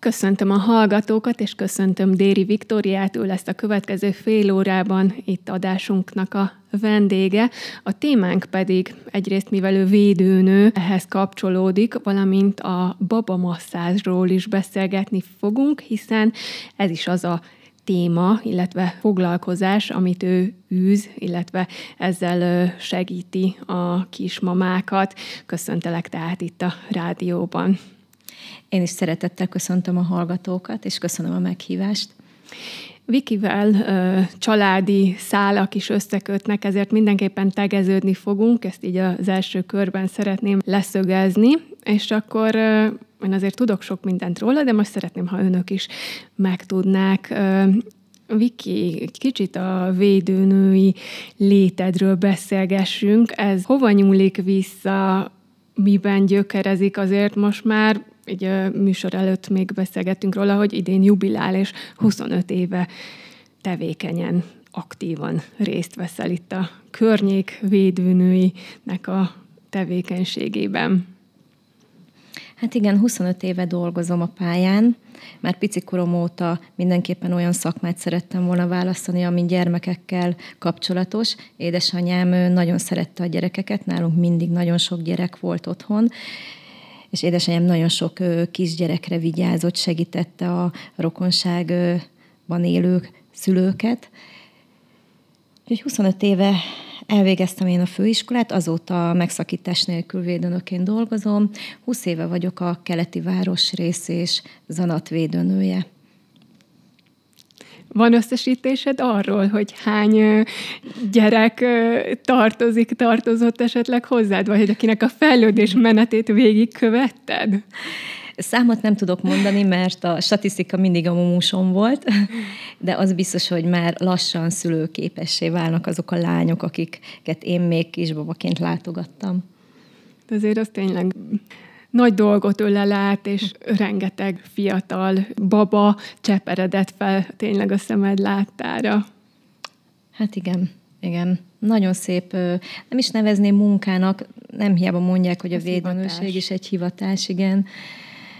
Köszöntöm a hallgatókat, és köszöntöm Déri Viktóriát, ő lesz a következő fél órában itt adásunknak a vendége. A témánk pedig egyrészt, mivel ő védőnő, ehhez kapcsolódik, valamint a babamasszázsról is beszélgetni fogunk, hiszen ez is az a téma, illetve foglalkozás, amit ő űz, illetve ezzel segíti a kismamákat. Köszöntelek tehát itt a rádióban. Én is szeretettel köszöntöm a hallgatókat, és köszönöm a meghívást. Vikivel családi szálak is összekötnek, ezért mindenképpen tegeződni fogunk, ezt így az első körben szeretném leszögezni, és akkor én azért tudok sok mindent róla, de most szeretném, ha önök is megtudnák. Viki, kicsit a védőnői létedről beszélgessünk. Ez hova nyúlik vissza, miben gyökerezik azért most már egy műsor előtt még beszélgettünk róla, hogy idén jubilál, és 25 éve tevékenyen, aktívan részt veszel itt a környék védőnőinek a tevékenységében. Hát igen, 25 éve dolgozom a pályán. Már pici korom óta mindenképpen olyan szakmát szerettem volna választani, ami gyermekekkel kapcsolatos. Édesanyám nagyon szerette a gyerekeket, nálunk mindig nagyon sok gyerek volt otthon, és édesanyám nagyon sok kisgyerekre vigyázott, segítette a rokonságban élő szülőket. Úgyhogy 25 éve elvégeztem én a főiskolát, azóta megszakítás nélkül védőnöként dolgozom. 20 éve vagyok a keleti városrész és zanatvédőnője. Van összesítésed arról, hogy hány gyerek tartozik, tartozott esetleg hozzád, vagy hogy akinek a fejlődés menetét végigkövetted? Számot nem tudok mondani, mert a statisztika mindig a mumusom volt, de az biztos, hogy már lassan szülőképessé válnak azok a lányok, akiket én még kisbabaként látogattam. De azért az tényleg nagy dolgot ölel át, és rengeteg fiatal baba cseperedett fel tényleg a szemed láttára. Hát igen, igen. Nagyon szép, nem is nevezném munkának, nem hiába mondják, hogy a védőnőség is egy hivatás, igen.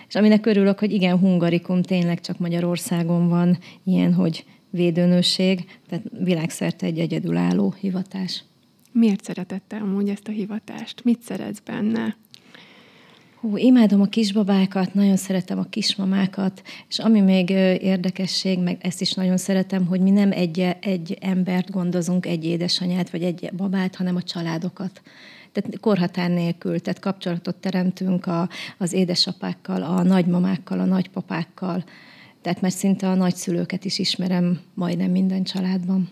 És aminek örülök, hogy igen, hungarikum tényleg csak Magyarországon van ilyen, hogy védőnőség, tehát világszerte egy egyedülálló hivatás. Miért szeretette amúgy ezt a hivatást? Mit szeretsz benne? Hú, imádom a kisbabákat, nagyon szeretem a kismamákat, és ami még érdekesség, meg ezt is nagyon szeretem, hogy mi nem egy, egy embert gondozunk, egy édesanyát vagy egy babát, hanem a családokat. Tehát korhatár nélkül, tehát kapcsolatot teremtünk a, az édesapákkal, a nagymamákkal, a nagypapákkal, tehát mert szinte a nagyszülőket is ismerem majdnem minden családban.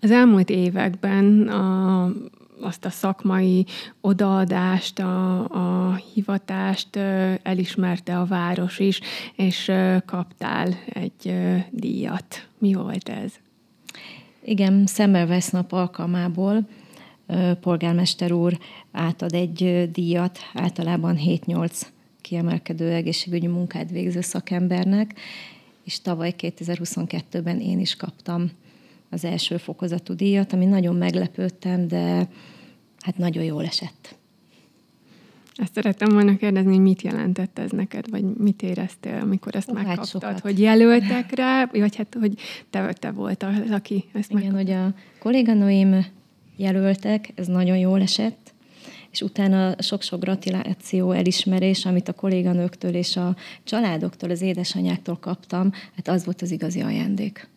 Az elmúlt években a azt a szakmai odaadást, a, a hivatást elismerte a város is, és kaptál egy díjat. Mi volt ez? Igen, Szemmelvesznap alkalmából polgármester úr átad egy díjat, általában 7-8 kiemelkedő egészségügyi munkát végző szakembernek, és tavaly 2022-ben én is kaptam az első fokozatú díjat, ami nagyon meglepődtem, de hát nagyon jól esett. Ezt szerettem volna kérdezni, hogy mit jelentett ez neked, vagy mit éreztél, amikor ezt oh, megkaptad, hát hogy jelöltek rá, vagy hát, hogy te, te voltál az, aki ezt Igen, megkapta. hogy a kolléganőim jelöltek, ez nagyon jól esett, és utána sok-sok gratuláció, elismerés, amit a kolléganőktől és a családoktól, az édesanyáktól kaptam, hát az volt az igazi ajándék.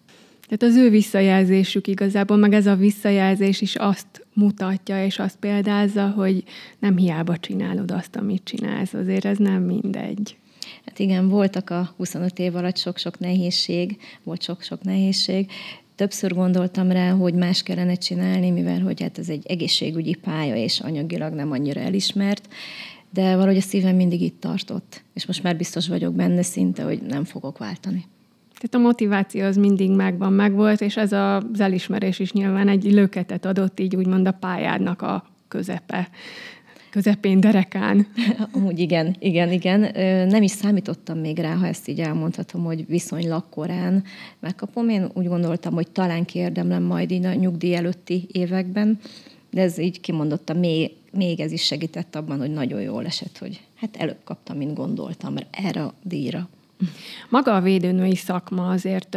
Tehát az ő visszajelzésük igazából, meg ez a visszajelzés is azt mutatja, és azt példázza, hogy nem hiába csinálod azt, amit csinálsz. Azért ez nem mindegy. Hát igen, voltak a 25 év alatt sok-sok nehézség, volt sok-sok nehézség. Többször gondoltam rá, hogy más kellene csinálni, mivel hogy hát ez egy egészségügyi pálya, és anyagilag nem annyira elismert, de valahogy a szívem mindig itt tartott, és most már biztos vagyok benne szinte, hogy nem fogok váltani. Tehát a motiváció az mindig megvan, megvolt, és ez az elismerés is nyilván egy löketet adott így úgymond a pályádnak a közepe közepén, derekán. Amúgy igen, igen, igen. Nem is számítottam még rá, ha ezt így elmondhatom, hogy viszonylag korán megkapom. Én úgy gondoltam, hogy talán kiérdemlem majd így a nyugdíj előtti években, de ez így kimondottam, még, még ez is segített abban, hogy nagyon jól esett, hogy hát előbb kaptam, mint gondoltam erre a díjra. Maga a védőnői szakma azért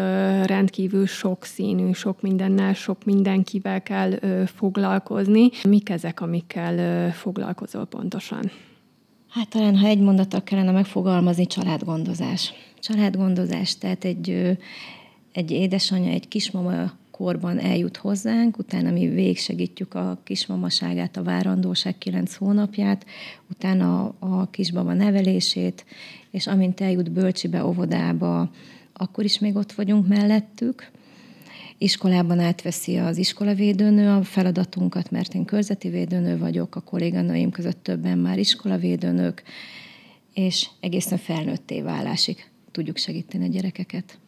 rendkívül sokszínű, sok mindennel, sok mindenkivel kell foglalkozni. Mik ezek, amikkel foglalkozol pontosan? Hát talán, ha egy mondattal kellene megfogalmazni, családgondozás. Családgondozás, tehát egy, egy édesanyja, egy kismama korban eljut hozzánk, utána mi végsegítjük a kismamaságát, a várandóság kilenc hónapját, utána a, kisbaba nevelését, és amint eljut bölcsibe, óvodába, akkor is még ott vagyunk mellettük. Iskolában átveszi az iskolavédőnő a feladatunkat, mert én körzeti védőnő vagyok, a kolléganőim között többen már iskolavédőnők, és egészen felnőtté válásig tudjuk segíteni a gyerekeket.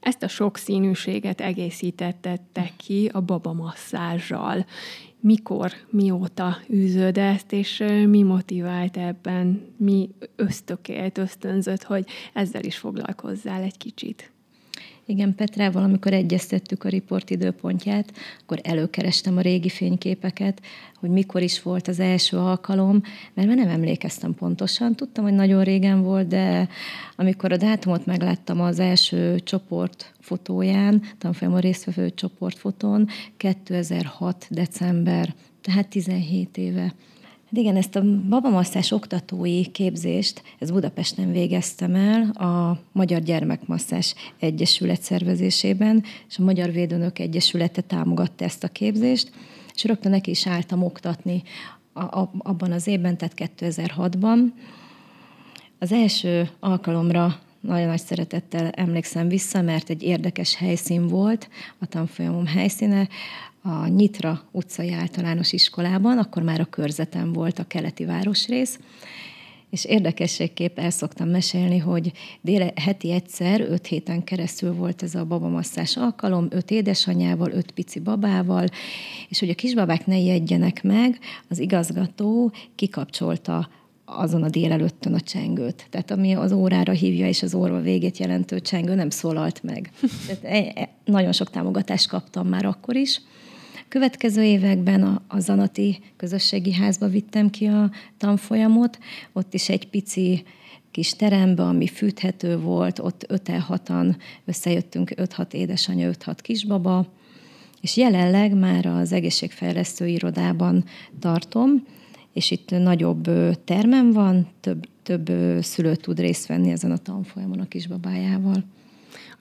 Ezt a sokszínűséget egészítettek ki a babamasszázsal. Mikor, mióta űzöd ezt, és mi motivált ebben, mi ösztökélt, ösztönzött, hogy ezzel is foglalkozzál egy kicsit? Igen, Petrával, amikor egyeztettük a riport időpontját, akkor előkerestem a régi fényképeket, hogy mikor is volt az első alkalom, mert már nem emlékeztem pontosan. Tudtam, hogy nagyon régen volt, de amikor a dátumot megláttam az első csoport fotóján, tanfolyamon résztvevő csoportfotón, 2006. december, tehát 17 éve. Hát igen, ezt a babamasszás oktatói képzést, ez Budapesten végeztem el a Magyar Gyermekmasszás Egyesület szervezésében, és a Magyar Védőnök Egyesülete támogatta ezt a képzést, és rögtön neki is álltam oktatni a, a, abban az évben, tehát 2006-ban. Az első alkalomra nagyon nagy szeretettel emlékszem vissza, mert egy érdekes helyszín volt, a tanfolyamom helyszíne, a Nyitra utcai általános iskolában, akkor már a körzetem volt a keleti városrész, és érdekességképp el szoktam mesélni, hogy déle, heti egyszer, öt héten keresztül volt ez a babamasszás alkalom, öt édesanyával, öt pici babával, és hogy a kisbabák ne ijedjenek meg, az igazgató kikapcsolta azon a délelőttön a csengőt. Tehát ami az órára hívja, és az óra végét jelentő csengő nem szólalt meg. Tehát e, e, nagyon sok támogatást kaptam már akkor is. Következő években a, a Zanati közösségi házba vittem ki a tanfolyamot, ott is egy pici kis terembe, ami fűthető volt, ott 5-6-an összejöttünk, 5-6 édesanyja, 5-6 kisbaba, és jelenleg már az egészségfejlesztő irodában tartom, és itt nagyobb termem van, több, több szülő tud részt venni ezen a tanfolyamon a kisbabájával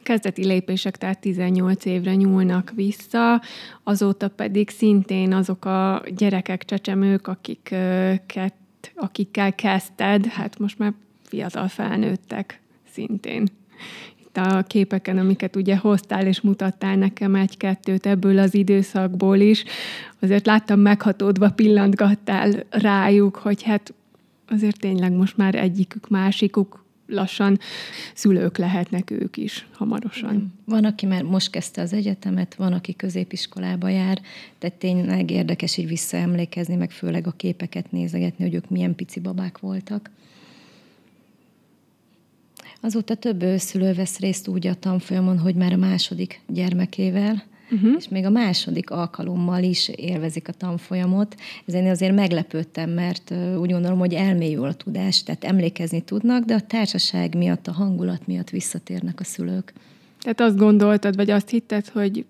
kezdeti lépések tehát 18 évre nyúlnak vissza, azóta pedig szintén azok a gyerekek, csecsemők, akiket, akikkel kezdted, hát most már fiatal felnőttek szintén. Itt a képeken, amiket ugye hoztál és mutattál nekem egy-kettőt ebből az időszakból is, azért láttam meghatódva, pillantgattál rájuk, hogy hát azért tényleg most már egyikük, másikuk lassan szülők lehetnek ők is hamarosan. Van, aki már most kezdte az egyetemet, van, aki középiskolába jár, tehát tényleg érdekes így visszaemlékezni, meg főleg a képeket nézegetni, hogy ők milyen pici babák voltak. Azóta több szülő vesz részt úgy a tanfolyamon, hogy már a második gyermekével, uh-huh. és még a második alkalommal is élvezik a tanfolyamot. Ezen azért meglepődtem, mert úgy gondolom, hogy elmélyül a tudás, tehát emlékezni tudnak, de a társaság miatt, a hangulat miatt visszatérnek a szülők. Tehát azt gondoltad, vagy azt hitted, hogy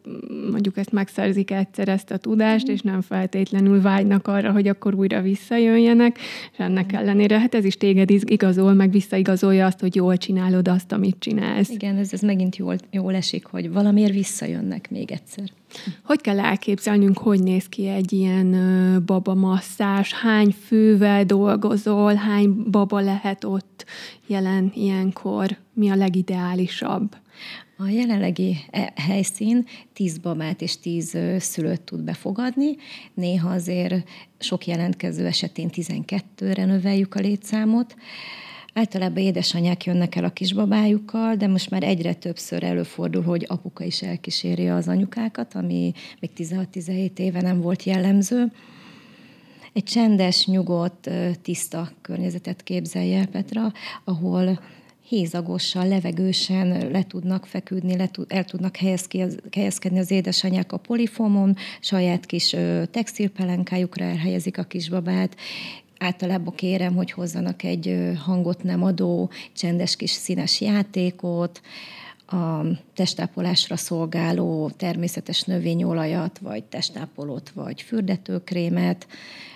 mondjuk ezt megszerzik egyszer ezt a tudást, és nem feltétlenül vágynak arra, hogy akkor újra visszajöjjenek, és ennek ellenére, hát ez is téged igazol, meg visszaigazolja azt, hogy jól csinálod azt, amit csinálsz. Igen, ez, ez megint jól, jól esik, hogy valamiért visszajönnek még egyszer. Hogy kell elképzelnünk, hogy néz ki egy ilyen babamasszás, hány fővel dolgozol, hány baba lehet ott jelen ilyenkor, mi a legideálisabb? A jelenlegi e, helyszín 10 babát és 10 szülőt tud befogadni. Néha azért sok jelentkező esetén 12-re növeljük a létszámot. Általában édesanyák jönnek el a kisbabájukkal, de most már egyre többször előfordul, hogy apuka is elkíséri az anyukákat, ami még 16-17 éve nem volt jellemző. Egy csendes, nyugodt, tiszta környezetet képzelje Petra, ahol hézagosan, levegősen le tudnak feküdni, le tud, el tudnak helyezkedni az édesanyák a polifomon, saját kis textilpelenkájukra elhelyezik a kisbabát, általában kérem, hogy hozzanak egy hangot nem adó, csendes kis színes játékot, a testápolásra szolgáló természetes növényolajat, vagy testápolót, vagy fürdetőkrémet.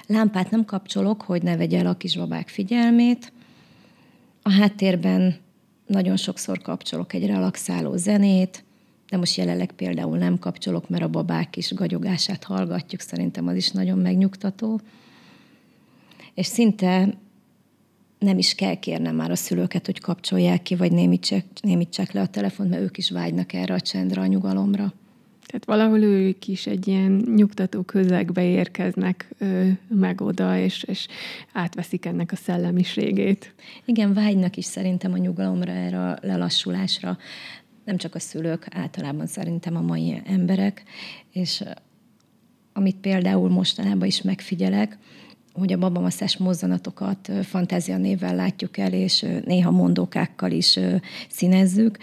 Lámpát nem kapcsolok, hogy ne vegye el a kisbabák figyelmét. A háttérben nagyon sokszor kapcsolok egy relaxáló zenét, de most jelenleg például nem kapcsolok, mert a babák is gagyogását hallgatjuk, szerintem az is nagyon megnyugtató. És szinte nem is kell kérnem már a szülőket, hogy kapcsolják ki, vagy némítsák, némítsák le a telefont, mert ők is vágynak erre a csendre, a nyugalomra. Tehát valahol ők is egy ilyen nyugtató közegbe érkeznek ö, meg oda, és, és átveszik ennek a szellemiségét. Igen, vágynak is szerintem a nyugalomra, erre a lelassulásra. Nem csak a szülők, általában szerintem a mai emberek. És amit például mostanában is megfigyelek, hogy a babamasszás mozzanatokat fantázia névvel látjuk el, és néha mondókákkal is színezzük.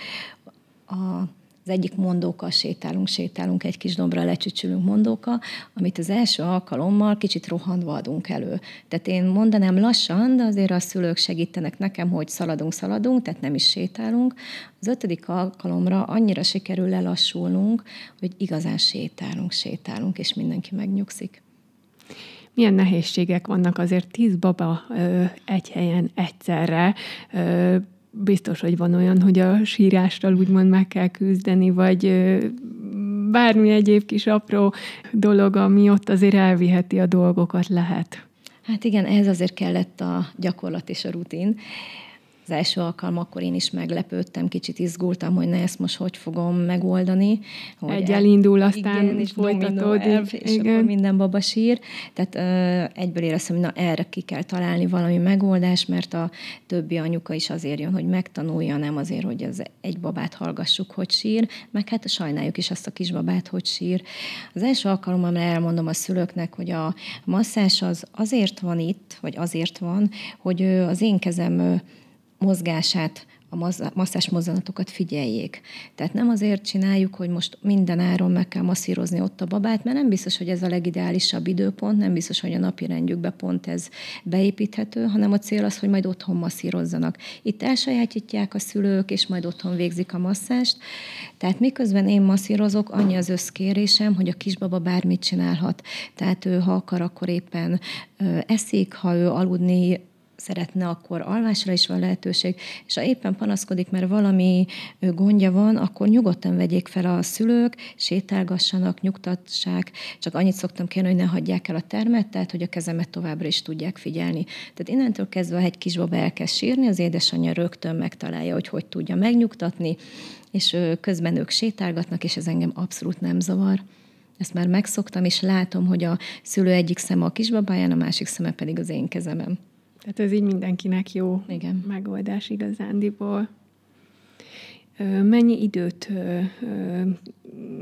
A az egyik mondóka, sétálunk, sétálunk, egy kis dombra lecsücsülünk mondóka, amit az első alkalommal kicsit rohanva adunk elő. Tehát én mondanám lassan, de azért a szülők segítenek nekem, hogy szaladunk, szaladunk, tehát nem is sétálunk. Az ötödik alkalomra annyira sikerül lelassulnunk, hogy igazán sétálunk, sétálunk, és mindenki megnyugszik milyen nehézségek vannak azért tíz baba ö, egy helyen egyszerre. Ö, biztos, hogy van olyan, hogy a sírással úgymond meg kell küzdeni, vagy bármi egyéb kis apró dolog, ami ott azért elviheti a dolgokat lehet. Hát igen, ez azért kellett a gyakorlat és a rutin az első alkalom, akkor én is meglepődtem, kicsit izgultam, hogy ne ezt most hogy fogom megoldani. Hogy Egy elindul, aztán igen, és folytatódik. Elv, és igen. akkor minden baba sír. Tehát uh, egyből éreztem, hogy na erre ki kell találni valami megoldást, mert a többi anyuka is azért jön, hogy megtanulja, nem azért, hogy az egy babát hallgassuk, hogy sír, meg hát sajnáljuk is azt a kisbabát, hogy sír. Az első alkalommal elmondom a szülőknek, hogy a masszás az azért van itt, vagy azért van, hogy az én kezem mozgását, a masszás mozzanatokat figyeljék. Tehát nem azért csináljuk, hogy most minden áron meg kell masszírozni ott a babát, mert nem biztos, hogy ez a legideálisabb időpont, nem biztos, hogy a napi rendjükbe pont ez beépíthető, hanem a cél az, hogy majd otthon masszírozzanak. Itt elsajátítják a szülők, és majd otthon végzik a masszást. Tehát miközben én masszírozok, annyi az összkérésem, hogy a kisbaba bármit csinálhat. Tehát ő, ha akar, akkor éppen eszik, ha ő aludni szeretne, akkor alvásra is van lehetőség, és ha éppen panaszkodik, mert valami gondja van, akkor nyugodtan vegyék fel a szülők, sétálgassanak, nyugtassák, csak annyit szoktam kérni, hogy ne hagyják el a termet, tehát hogy a kezemet továbbra is tudják figyelni. Tehát innentől kezdve, ha egy kisbaba elkezd sírni, az édesanyja rögtön megtalálja, hogy hogy tudja megnyugtatni, és közben ők sétálgatnak, és ez engem abszolút nem zavar. Ezt már megszoktam, és látom, hogy a szülő egyik szeme a kisbabáján, a másik szeme pedig az én kezemem. Tehát ez így mindenkinek jó Igen. megoldás igazándiból. Mennyi időt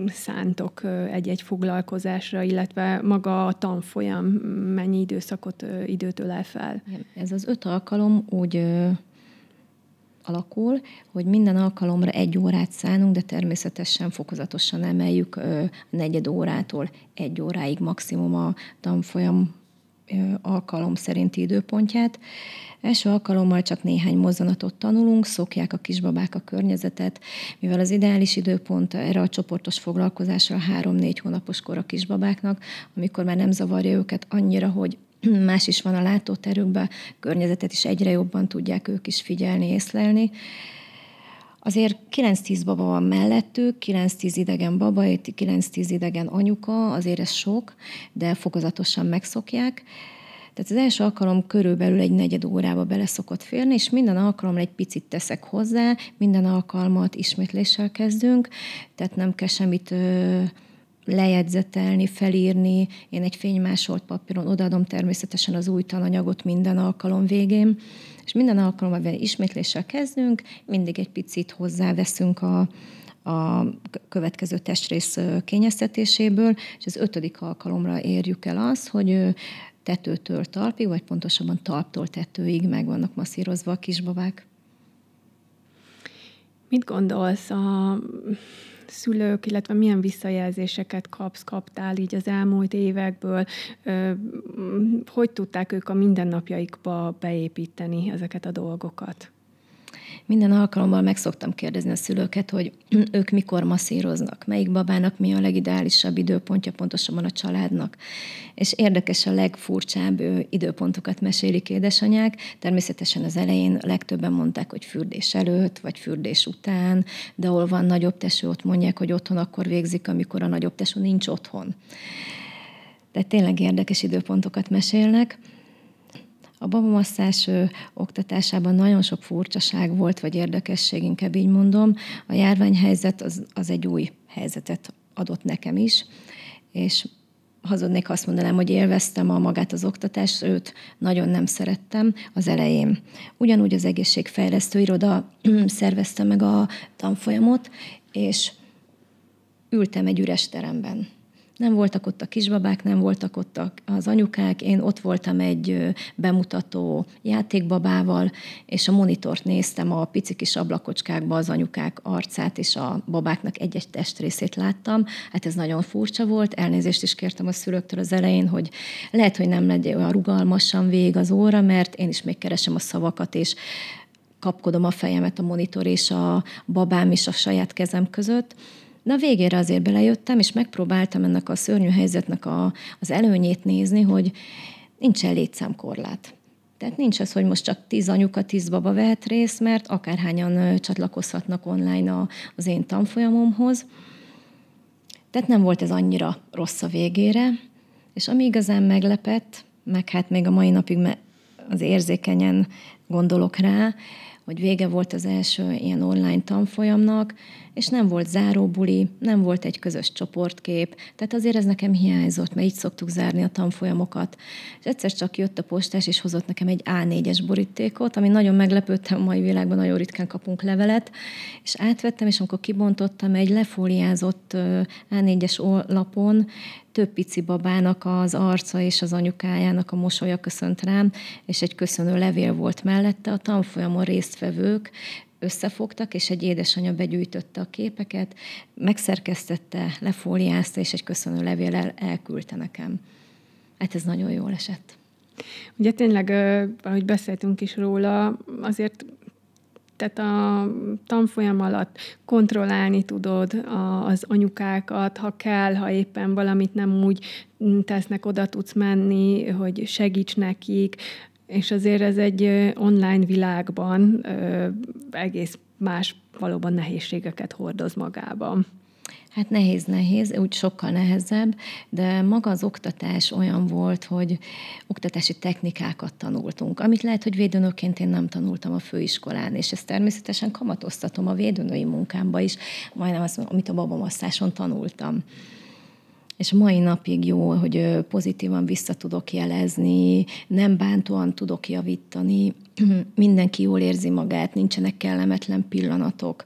szántok egy-egy foglalkozásra, illetve maga a tanfolyam mennyi időszakot, időt ölel fel? Ez az öt alkalom úgy alakul, hogy minden alkalomra egy órát szánunk, de természetesen fokozatosan emeljük a negyed órától egy óráig maximum a tanfolyam alkalom szerinti időpontját. Első alkalommal csak néhány mozzanatot tanulunk, szokják a kisbabák a környezetet, mivel az ideális időpont erre a csoportos foglalkozásra három-négy hónapos kor a kisbabáknak, amikor már nem zavarja őket annyira, hogy más is van a látóterükben, környezetet is egyre jobban tudják ők is figyelni, észlelni. Azért 9-10 baba van mellettük, 9-10 idegen baba, 9-10 idegen anyuka, azért ez sok, de fokozatosan megszokják. Tehát az első alkalom körülbelül egy negyed órába bele szokott férni, és minden alkalomra egy picit teszek hozzá, minden alkalmat ismétléssel kezdünk, tehát nem kell semmit ö, lejegyzetelni, felírni. Én egy fénymásolt papíron odaadom természetesen az új tananyagot minden alkalom végén, és minden alkalommal ismétléssel kezdünk, mindig egy picit hozzáveszünk a, a következő testrész kényeztetéséből, és az ötödik alkalomra érjük el azt, hogy tetőtől talpig, vagy pontosabban talptól tetőig meg vannak masszírozva a kisbabák. Mit gondolsz a szülők, illetve milyen visszajelzéseket kapsz, kaptál így az elmúlt évekből? Hogy tudták ők a mindennapjaikba beépíteni ezeket a dolgokat? Minden alkalommal meg szoktam kérdezni a szülőket, hogy ők mikor masszíroznak, melyik babának mi a legideálisabb időpontja pontosabban a családnak. És érdekes a legfurcsább időpontokat mesélik édesanyák. Természetesen az elején legtöbben mondták, hogy fürdés előtt, vagy fürdés után, de ahol van nagyobb tesó, ott mondják, hogy otthon akkor végzik, amikor a nagyobb tesó nincs otthon. De tényleg érdekes időpontokat mesélnek. A babamasszás oktatásában nagyon sok furcsaság volt, vagy érdekesség, inkább így mondom. A járványhelyzet az, az egy új helyzetet adott nekem is, és hazudnék, azt mondanám, hogy élveztem a magát az oktatást, őt nagyon nem szerettem az elején. Ugyanúgy az egészségfejlesztő iroda szervezte meg a tanfolyamot, és ültem egy üres teremben nem voltak ott a kisbabák, nem voltak ott az anyukák, én ott voltam egy bemutató játékbabával, és a monitort néztem, a pici kis ablakocskákba az anyukák arcát és a babáknak egy-egy testrészét láttam. Hát ez nagyon furcsa volt, elnézést is kértem a szülőktől az elején, hogy lehet, hogy nem legyen olyan rugalmasan vég az óra, mert én is még keresem a szavakat, és kapkodom a fejemet a monitor és a babám is a saját kezem között Na végére azért belejöttem, és megpróbáltam ennek a szörnyű helyzetnek a, az előnyét nézni, hogy nincs létszámkorlát. Tehát nincs az, hogy most csak tíz anyuka, tíz baba vehet részt, mert akárhányan csatlakozhatnak online a, az én tanfolyamomhoz. Tehát nem volt ez annyira rossz a végére, és ami igazán meglepett, meg hát még a mai napig az érzékenyen gondolok rá, hogy vége volt az első ilyen online tanfolyamnak, és nem volt záróbuli, nem volt egy közös csoportkép, tehát azért ez nekem hiányzott, mert így szoktuk zárni a tanfolyamokat. És egyszer csak jött a postás, és hozott nekem egy A4-es borítékot, ami nagyon meglepődtem, a mai világban nagyon ritkán kapunk levelet, és átvettem, és amikor kibontottam egy lefóliázott A4-es lapon, több pici babának az arca és az anyukájának a mosolya köszönt rám, és egy köszönő levél volt mellette. A tanfolyamon résztvevők összefogtak, és egy édesanyja begyűjtötte a képeket, megszerkesztette, lefóliázta, és egy köszönő levéllel elküldte nekem. Hát ez nagyon jól esett. Ugye tényleg, ahogy beszéltünk is róla, azért tehát a tanfolyam alatt kontrollálni tudod az anyukákat, ha kell, ha éppen valamit nem úgy tesznek, oda tudsz menni, hogy segíts nekik, és azért ez egy online világban egész más valóban nehézségeket hordoz magában. Hát nehéz, nehéz, úgy sokkal nehezebb, de maga az oktatás olyan volt, hogy oktatási technikákat tanultunk, amit lehet, hogy védőnőként én nem tanultam a főiskolán, és ezt természetesen kamatoztatom a védőnői munkámba is, majdnem azt, amit a babamaszáson tanultam és mai napig jó, hogy pozitívan vissza tudok jelezni, nem bántóan tudok javítani, mindenki jól érzi magát, nincsenek kellemetlen pillanatok.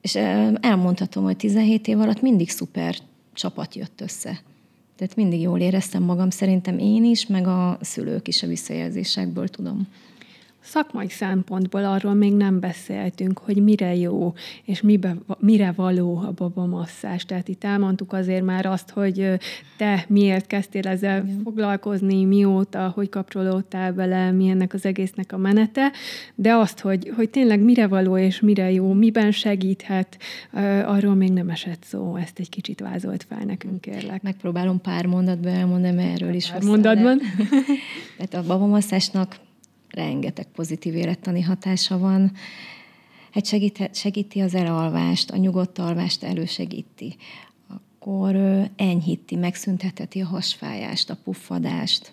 És elmondhatom, hogy 17 év alatt mindig szuper csapat jött össze. Tehát mindig jól éreztem magam, szerintem én is, meg a szülők is a visszajelzésekből tudom. Szakmai szempontból arról még nem beszéltünk, hogy mire jó, és mibe, mire való a babamasszás. Tehát itt elmondtuk azért már azt, hogy te miért kezdtél ezzel foglalkozni, mióta, hogy kapcsolódtál bele, mi ennek az egésznek a menete, de azt, hogy, hogy tényleg mire való és mire jó, miben segíthet, arról még nem esett szó. Ezt egy kicsit vázolt fel nekünk, kérlek. Megpróbálom pár mondatban elmondani, erről is Pár mondatban. Tehát a babamasszásnak rengeteg pozitív élettani hatása van. Hát segít, segíti az elalvást, a nyugodt alvást elősegíti. Akkor enyhíti, megszüntetheti a hasfájást, a puffadást,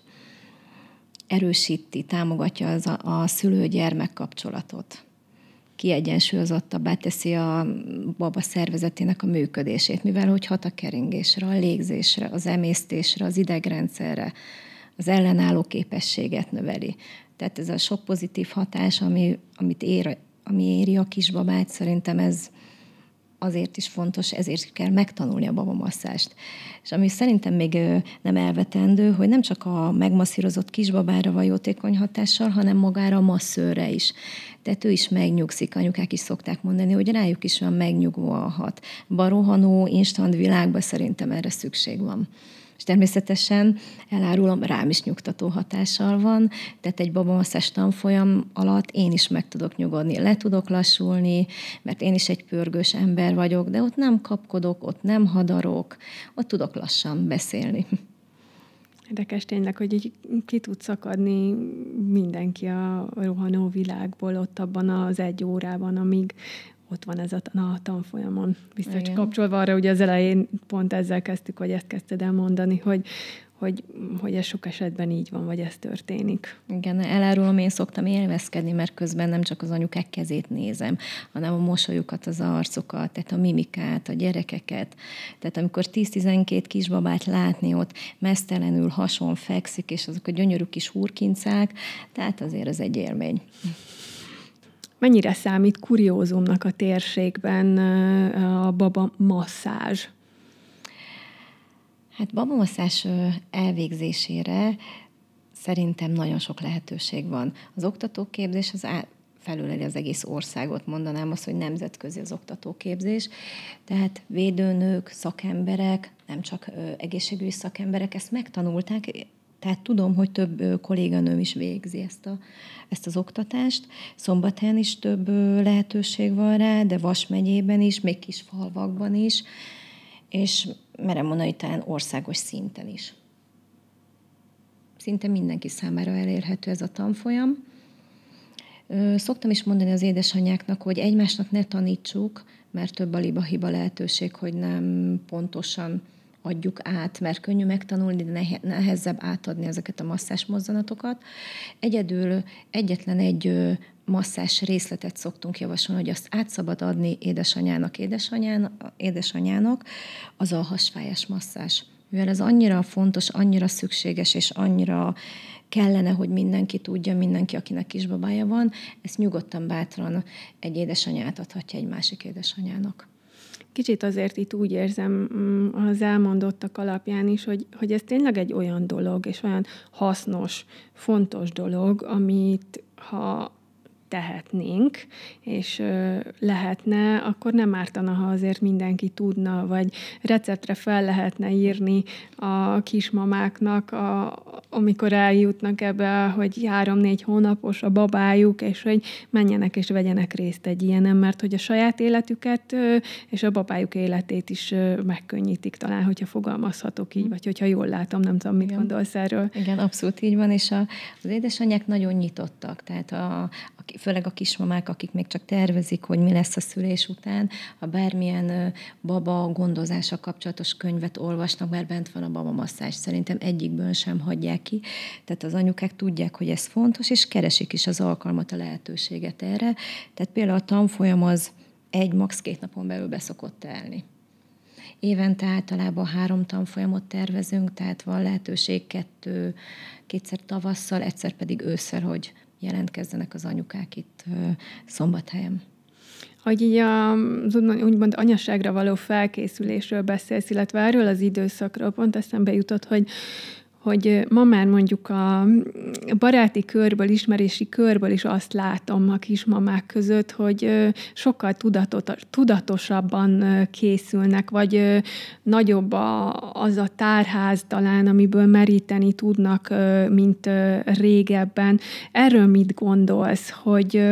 erősíti, támogatja az a, a szülő-gyermek kapcsolatot kiegyensúlyozottabbá teszi a baba szervezetének a működését, mivel hogy hat a keringésre, a légzésre, az emésztésre, az idegrendszerre, az ellenálló képességet növeli. Tehát ez a sok pozitív hatás, ami, amit ér, ami éri a kisbabát, szerintem ez azért is fontos, ezért kell megtanulni a babamasszást. És ami szerintem még nem elvetendő, hogy nem csak a megmasszírozott kisbabára van jótékony hatással, hanem magára a masszőre is. Tehát ő is megnyugszik, anyukák is szokták mondani, hogy rájuk is olyan megnyugvóan hat. Barohanó, instant világban szerintem erre szükség van és természetesen elárulom, rám is nyugtató hatással van, tehát egy babamasszás tanfolyam alatt én is meg tudok nyugodni, le tudok lassulni, mert én is egy pörgős ember vagyok, de ott nem kapkodok, ott nem hadarok, ott tudok lassan beszélni. Érdekes tényleg, hogy így ki tud szakadni mindenki a rohanó világból ott abban az egy órában, amíg ott van ez a, a tanfolyamon. Biztos Igen. kapcsolva arra, ugye az elején pont ezzel kezdtük, vagy ezt kezdted el mondani, hogy, hogy, hogy ez sok esetben így van, vagy ez történik. Igen, elárulom, én szoktam élvezkedni, mert közben nem csak az anyukák kezét nézem, hanem a mosolyukat, az arcokat, tehát a mimikát, a gyerekeket. Tehát amikor 10-12 kisbabát látni ott mesztelenül hason fekszik, és azok a gyönyörű kis hurkincák, tehát azért az egy élmény. Mennyire számít kuriózumnak a térségben a baba masszázs? Hát babamasszás elvégzésére szerintem nagyon sok lehetőség van. Az oktatóképzés az á- felüleli az egész országot, mondanám azt, hogy nemzetközi az oktatóképzés. Tehát védőnők, szakemberek, nem csak egészségügyi szakemberek ezt megtanulták, tehát tudom, hogy több kolléganőm is végzi ezt, a, ezt az oktatást. Szombathelyen is több lehetőség van rá, de Vas megyében is, még kis falvakban is, és merem mondani, talán országos szinten is. Szinte mindenki számára elérhető ez a tanfolyam. Szoktam is mondani az édesanyáknak, hogy egymásnak ne tanítsuk, mert több a liba hiba lehetőség, hogy nem pontosan adjuk át, mert könnyű megtanulni, de nehezebb átadni ezeket a masszás mozzanatokat. Egyedül egyetlen egy masszás részletet szoktunk javasolni, hogy azt át szabad adni édesanyának, édesanyának, édesanyának az a hasfájás masszás. Mivel ez annyira fontos, annyira szükséges, és annyira kellene, hogy mindenki tudja, mindenki, akinek kisbabája van, ezt nyugodtan, bátran egy édesanyát adhatja egy másik édesanyának kicsit azért itt úgy érzem mm, az elmondottak alapján is, hogy, hogy ez tényleg egy olyan dolog, és olyan hasznos, fontos dolog, amit ha tehetnénk, és lehetne, akkor nem ártana, ha azért mindenki tudna, vagy receptre fel lehetne írni a kismamáknak, a, amikor eljutnak ebbe, hogy három-négy hónapos a babájuk, és hogy menjenek és vegyenek részt egy ilyenem, mert hogy a saját életüket és a babájuk életét is megkönnyítik talán, hogyha fogalmazhatok így, vagy hogyha jól látom, nem tudom, mit Igen. gondolsz erről. Igen, abszolút így van, és a, az édesanyák nagyon nyitottak, tehát a, a főleg a kismamák, akik még csak tervezik, hogy mi lesz a szülés után, ha bármilyen baba gondozása kapcsolatos könyvet olvasnak, mert bent van a baba masszás, szerintem egyikből sem hagyják ki. Tehát az anyukák tudják, hogy ez fontos, és keresik is az alkalmat, a lehetőséget erre. Tehát például a tanfolyam az egy, max. két napon belül beszokott elni. Évente általában három tanfolyamot tervezünk, tehát van lehetőség kettő, kétszer tavasszal, egyszer pedig ősszel, hogy jelentkezzenek az anyukák itt szombathelyen. Hogy így a, úgymond anyaságra való felkészülésről beszélsz, illetve erről az időszakról pont eszembe jutott, hogy hogy ma már mondjuk a baráti körből, ismerési körből is azt látom a kismamák között, hogy sokkal tudatosabban készülnek, vagy nagyobb az a tárház talán, amiből meríteni tudnak, mint régebben. Erről mit gondolsz, hogy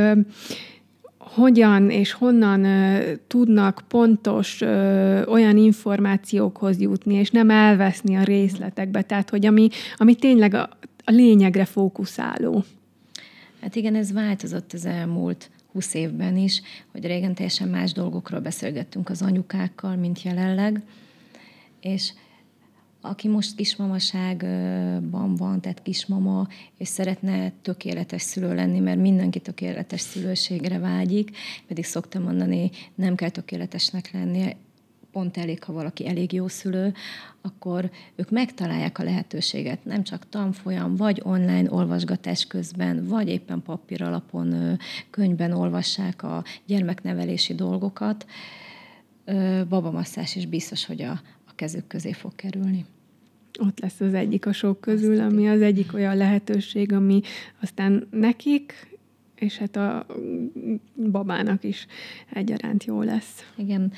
hogyan és honnan ö, tudnak pontos ö, olyan információkhoz jutni, és nem elveszni a részletekbe. Tehát, hogy ami, ami tényleg a, a lényegre fókuszáló. Hát igen, ez változott az elmúlt 20 évben is, hogy régen teljesen más dolgokról beszélgettünk az anyukákkal, mint jelenleg, és aki most kismamaságban van, tehát kismama, és szeretne tökéletes szülő lenni, mert mindenki tökéletes szülőségre vágyik, pedig szoktam mondani, nem kell tökéletesnek lenni, pont elég, ha valaki elég jó szülő, akkor ők megtalálják a lehetőséget, nem csak tanfolyam, vagy online olvasgatás közben, vagy éppen papír alapon könyvben olvassák a gyermeknevelési dolgokat, babamasszás is biztos, hogy a, a kezük közé fog kerülni ott lesz az egyik a sok közül, ami az egyik olyan lehetőség, ami aztán nekik és hát a babának is egyaránt jó lesz. Igen,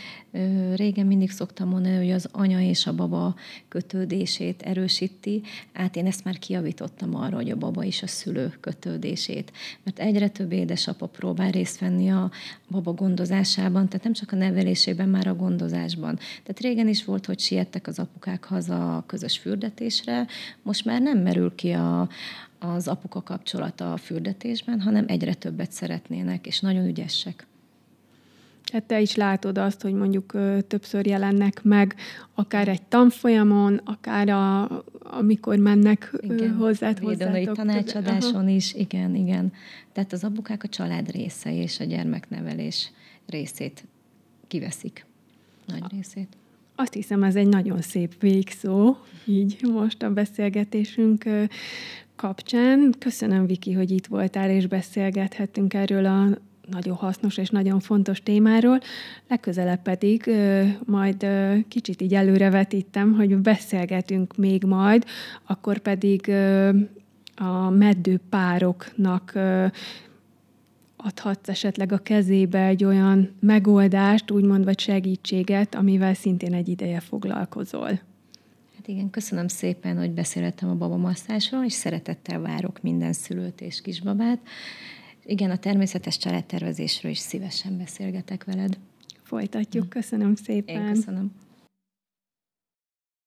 régen mindig szoktam mondani, hogy az anya és a baba kötődését erősíti, hát én ezt már kiavítottam arra, hogy a baba is a szülő kötődését, mert egyre több édesapa próbál részt venni a baba gondozásában, tehát nem csak a nevelésében, már a gondozásban. Tehát régen is volt, hogy siettek az apukák haza a közös fürdetésre, most már nem merül ki a, az apuka kapcsolata a fürdetésben, hanem egyre többet szeretnének, és nagyon ügyesek. Hát te is látod azt, hogy mondjuk többször jelennek meg, akár egy tanfolyamon, akár a, amikor mennek igen, hozzád, hozzá. tanácsadáson Aha. is, igen, igen. Tehát az apukák a család része és a gyermeknevelés részét kiveszik. Nagy részét. Azt hiszem, ez egy nagyon szép végszó, így most a beszélgetésünk kapcsán. Köszönöm, Viki, hogy itt voltál, és beszélgethettünk erről a nagyon hasznos és nagyon fontos témáról. Legközelebb pedig ö, majd ö, kicsit így előrevetítem, hogy beszélgetünk még majd, akkor pedig ö, a meddő pároknak adhatsz esetleg a kezébe egy olyan megoldást, úgymond, vagy segítséget, amivel szintén egy ideje foglalkozol igen, köszönöm szépen, hogy beszéltem a babamasszásról, és szeretettel várok minden szülőt és kisbabát. Igen, a természetes családtervezésről is szívesen beszélgetek veled. Folytatjuk, köszönöm szépen. Én köszönöm.